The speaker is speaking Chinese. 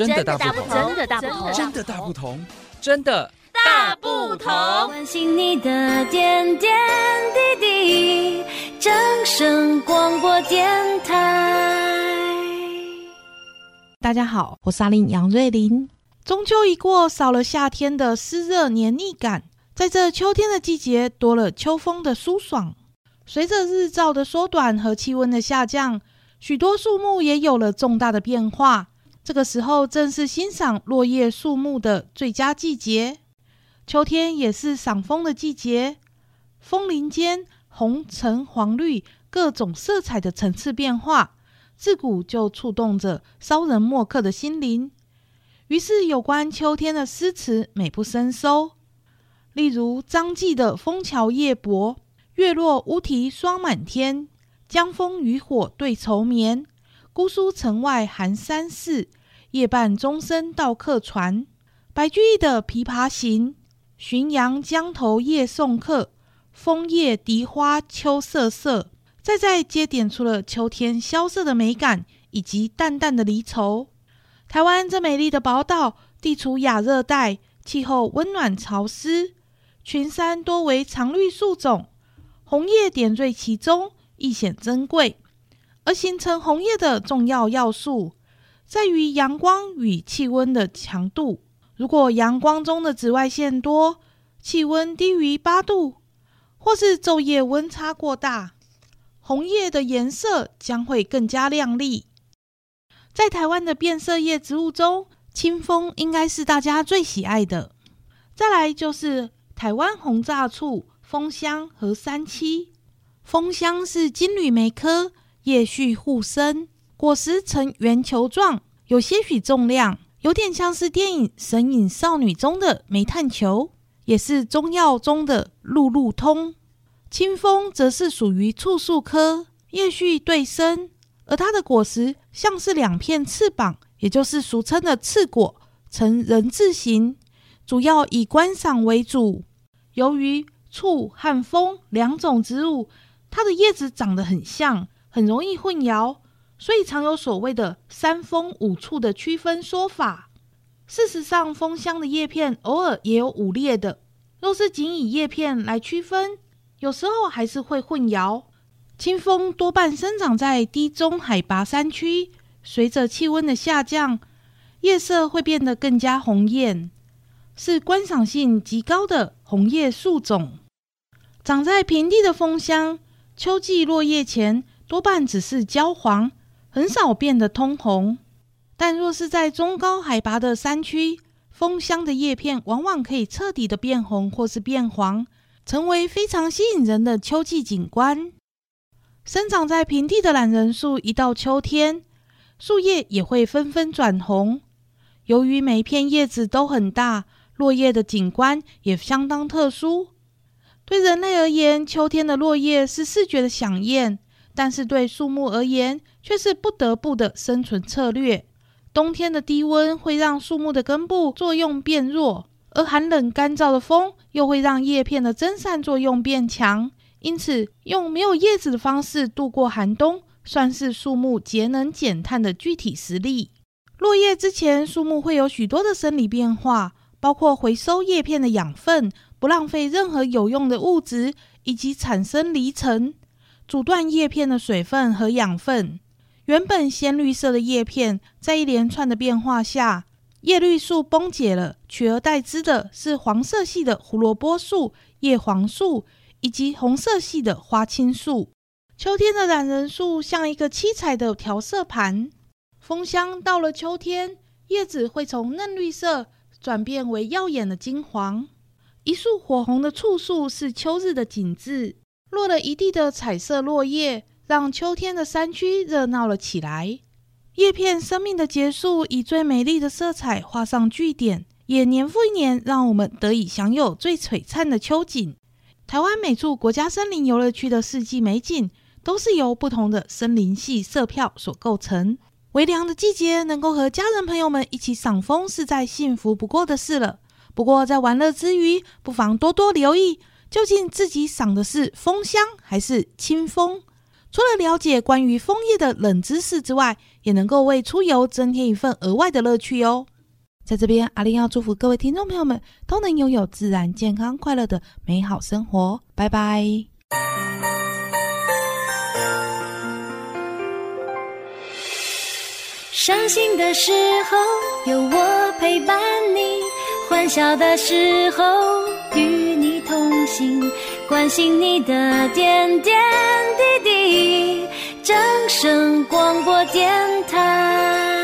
真的大不同，真的大不同，真的大不同，真的大不同。关心你的点点滴滴，掌声广播电台。大家好，我是阿林杨瑞琳。中秋一过，少了夏天的湿热黏腻感，在这秋天的季节，多了秋风的舒爽。随着日照的缩短和气温的下降，许多树木也有了重大的变化。这个时候正是欣赏落叶树木的最佳季节。秋天也是赏枫的季节，枫林间红、橙、黄、绿各种色彩的层次变化，自古就触动着骚人墨客的心灵。于是，有关秋天的诗词美不胜收。例如张继的《枫桥夜泊》。月落乌啼霜满天，江枫渔火对愁眠。姑苏城外寒山寺，夜半钟声到客船。白居易的《琵琶行》，浔阳江头夜送客，枫叶荻花秋瑟瑟，再再皆点出了秋天萧瑟的美感以及淡淡的离愁。台湾这美丽的宝岛，地处亚热带，气候温暖潮湿，群山多为常绿树种。红叶点缀其中，亦显珍贵。而形成红叶的重要要素，在于阳光与气温的强度。如果阳光中的紫外线多，气温低于八度，或是昼夜温差过大，红叶的颜色将会更加亮丽。在台湾的变色叶植物中，清风应该是大家最喜爱的。再来就是台湾红炸醋。枫香和三七，枫香是金缕梅科，叶序互生，果实呈圆球状，有些许重量，有点像是电影《神隐少女》中的煤炭球，也是中药中的路路通。清风则是属于醋树科，叶序对生，而它的果实像是两片翅膀，也就是俗称的翅果，呈人字形，主要以观赏为主。由于醋和风两种植物，它的叶子长得很像，很容易混淆，所以常有所谓的“三风五处”的区分说法。事实上，枫香的叶片偶尔也有五裂的，若是仅以叶片来区分，有时候还是会混淆。清风多半生长在低中海拔山区，随着气温的下降，叶色会变得更加红艳，是观赏性极高的红叶树种。长在平地的枫香，秋季落叶前多半只是焦黄，很少变得通红。但若是在中高海拔的山区，枫香的叶片往往可以彻底的变红或是变黄，成为非常吸引人的秋季景观。生长在平地的懒人树，一到秋天，树叶也会纷纷转红。由于每片叶子都很大，落叶的景观也相当特殊。对人类而言，秋天的落叶是视觉的饗宴，但是对树木而言，却是不得不的生存策略。冬天的低温会让树木的根部作用变弱，而寒冷干燥的风又会让叶片的蒸散作用变强。因此，用没有叶子的方式度过寒冬，算是树木节能减碳的具体实例。落叶之前，树木会有许多的生理变化，包括回收叶片的养分。不浪费任何有用的物质，以及产生离层，阻断叶片的水分和养分。原本鲜绿色的叶片，在一连串的变化下，叶绿素崩解了，取而代之的是黄色系的胡萝卜素、叶黄素以及红色系的花青素。秋天的榄仁树像一个七彩的调色盘，枫香到了秋天，叶子会从嫩绿色转变为耀眼的金黄。一束火红的醋树是秋日的景致，落了一地的彩色落叶，让秋天的山区热闹了起来。叶片生命的结束，以最美丽的色彩画上句点，也年复一年，让我们得以享有最璀璨的秋景。台湾每处国家森林游乐区的四季美景，都是由不同的森林系色票所构成。微凉的季节，能够和家人朋友们一起赏枫，是再幸福不过的事了。不过，在玩乐之余，不妨多多留意，究竟自己赏的是枫香还是清风。除了了解关于枫叶的冷知识之外，也能够为出游增添一份额外的乐趣哦。在这边，阿玲要祝福各位听众朋友们都能拥有自然、健康、快乐的美好生活。拜拜。伤心的时候有我陪伴你，欢笑的时候与关心你的点点滴滴。掌声广播电台。